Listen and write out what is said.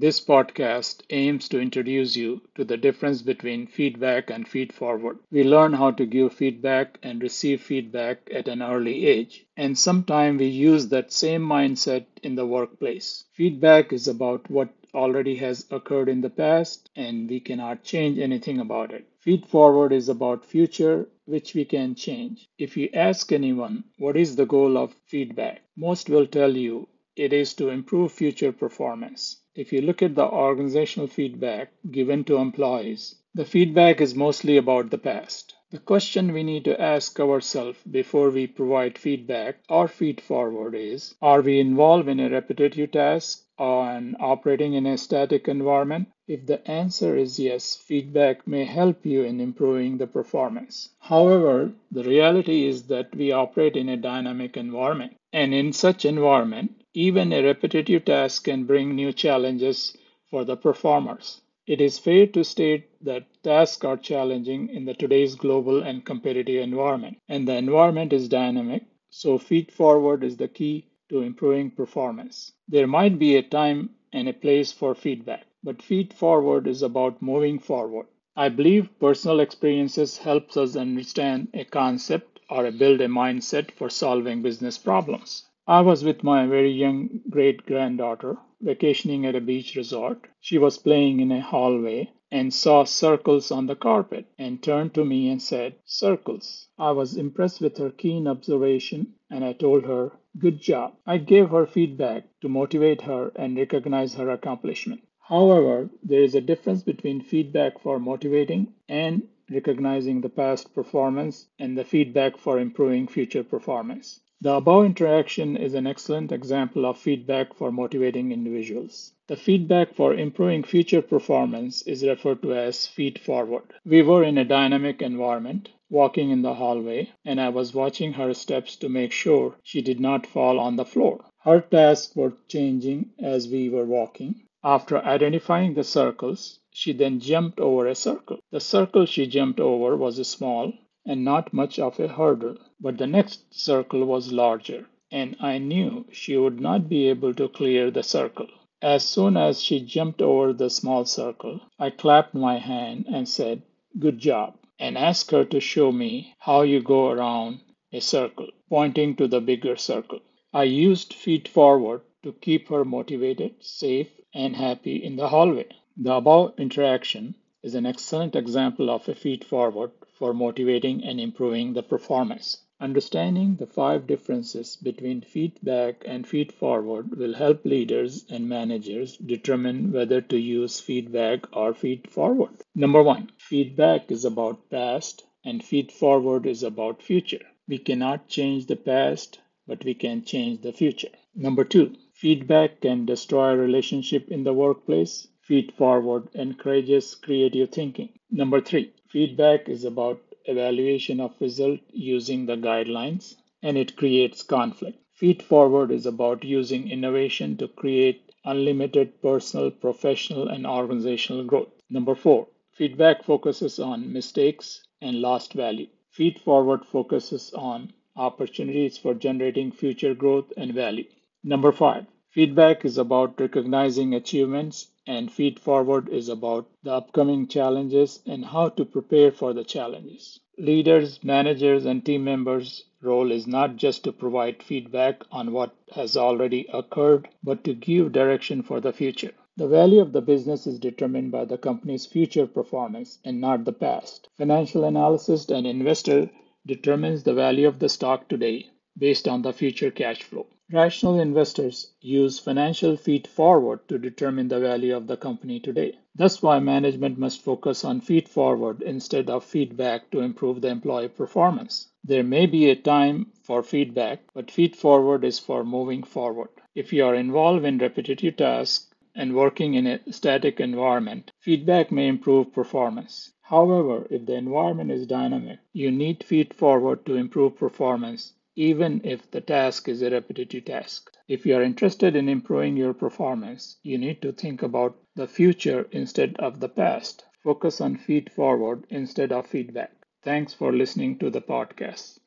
This podcast aims to introduce you to the difference between feedback and feed forward. We learn how to give feedback and receive feedback at an early age, and sometimes we use that same mindset in the workplace. Feedback is about what already has occurred in the past and we cannot change anything about it. Feed forward is about future which we can change. If you ask anyone what is the goal of feedback, most will tell you it is to improve future performance. If you look at the organizational feedback given to employees, the feedback is mostly about the past. The question we need to ask ourselves before we provide feedback or feed forward is Are we involved in a repetitive task and operating in a static environment? If the answer is yes, feedback may help you in improving the performance. However, the reality is that we operate in a dynamic environment. And in such environment, even a repetitive task can bring new challenges for the performers. It is fair to state that tasks are challenging in the today's global and competitive environment, and the environment is dynamic, so feed forward is the key to improving performance. There might be a time and a place for feedback, but feed forward is about moving forward. I believe personal experiences helps us understand a concept or build a mindset for solving business problems. I was with my very young great granddaughter vacationing at a beach resort. She was playing in a hallway and saw circles on the carpet and turned to me and said, Circles. I was impressed with her keen observation and I told her, Good job. I gave her feedback to motivate her and recognize her accomplishment. However, there is a difference between feedback for motivating and recognizing the past performance and the feedback for improving future performance. The above interaction is an excellent example of feedback for motivating individuals. The feedback for improving future performance is referred to as feed forward. We were in a dynamic environment, walking in the hallway, and I was watching her steps to make sure she did not fall on the floor. Her tasks were changing as we were walking. After identifying the circles, she then jumped over a circle. The circle she jumped over was a small and not much of a hurdle. But the next circle was larger, and I knew she would not be able to clear the circle. As soon as she jumped over the small circle, I clapped my hand and said, Good job, and asked her to show me how you go around a circle, pointing to the bigger circle. I used feed forward to keep her motivated, safe, and happy in the hallway. The above interaction is an excellent example of a feed forward for motivating and improving the performance. Understanding the five differences between feedback and feed forward will help leaders and managers determine whether to use feedback or feed forward. Number one, feedback is about past and feed forward is about future. We cannot change the past, but we can change the future. Number two, feedback can destroy a relationship in the workplace. Feed forward encourages creative thinking. Number three, Feedback is about evaluation of result using the guidelines and it creates conflict. Feed forward is about using innovation to create unlimited personal, professional, and organizational growth. Number four, feedback focuses on mistakes and lost value. Feed forward focuses on opportunities for generating future growth and value. Number five, feedback is about recognizing achievements and feed forward is about the upcoming challenges and how to prepare for the challenges. Leaders, managers, and team members' role is not just to provide feedback on what has already occurred, but to give direction for the future. The value of the business is determined by the company's future performance and not the past. Financial analyst and investor determines the value of the stock today based on the future cash flow. Rational investors use financial feed forward to determine the value of the company today. That's why management must focus on feed forward instead of feedback to improve the employee performance. There may be a time for feedback, but feed forward is for moving forward. If you are involved in repetitive tasks and working in a static environment, feedback may improve performance. However, if the environment is dynamic, you need feed forward to improve performance even if the task is a repetitive task. If you are interested in improving your performance, you need to think about the future instead of the past. Focus on feed forward instead of feedback. Thanks for listening to the podcast.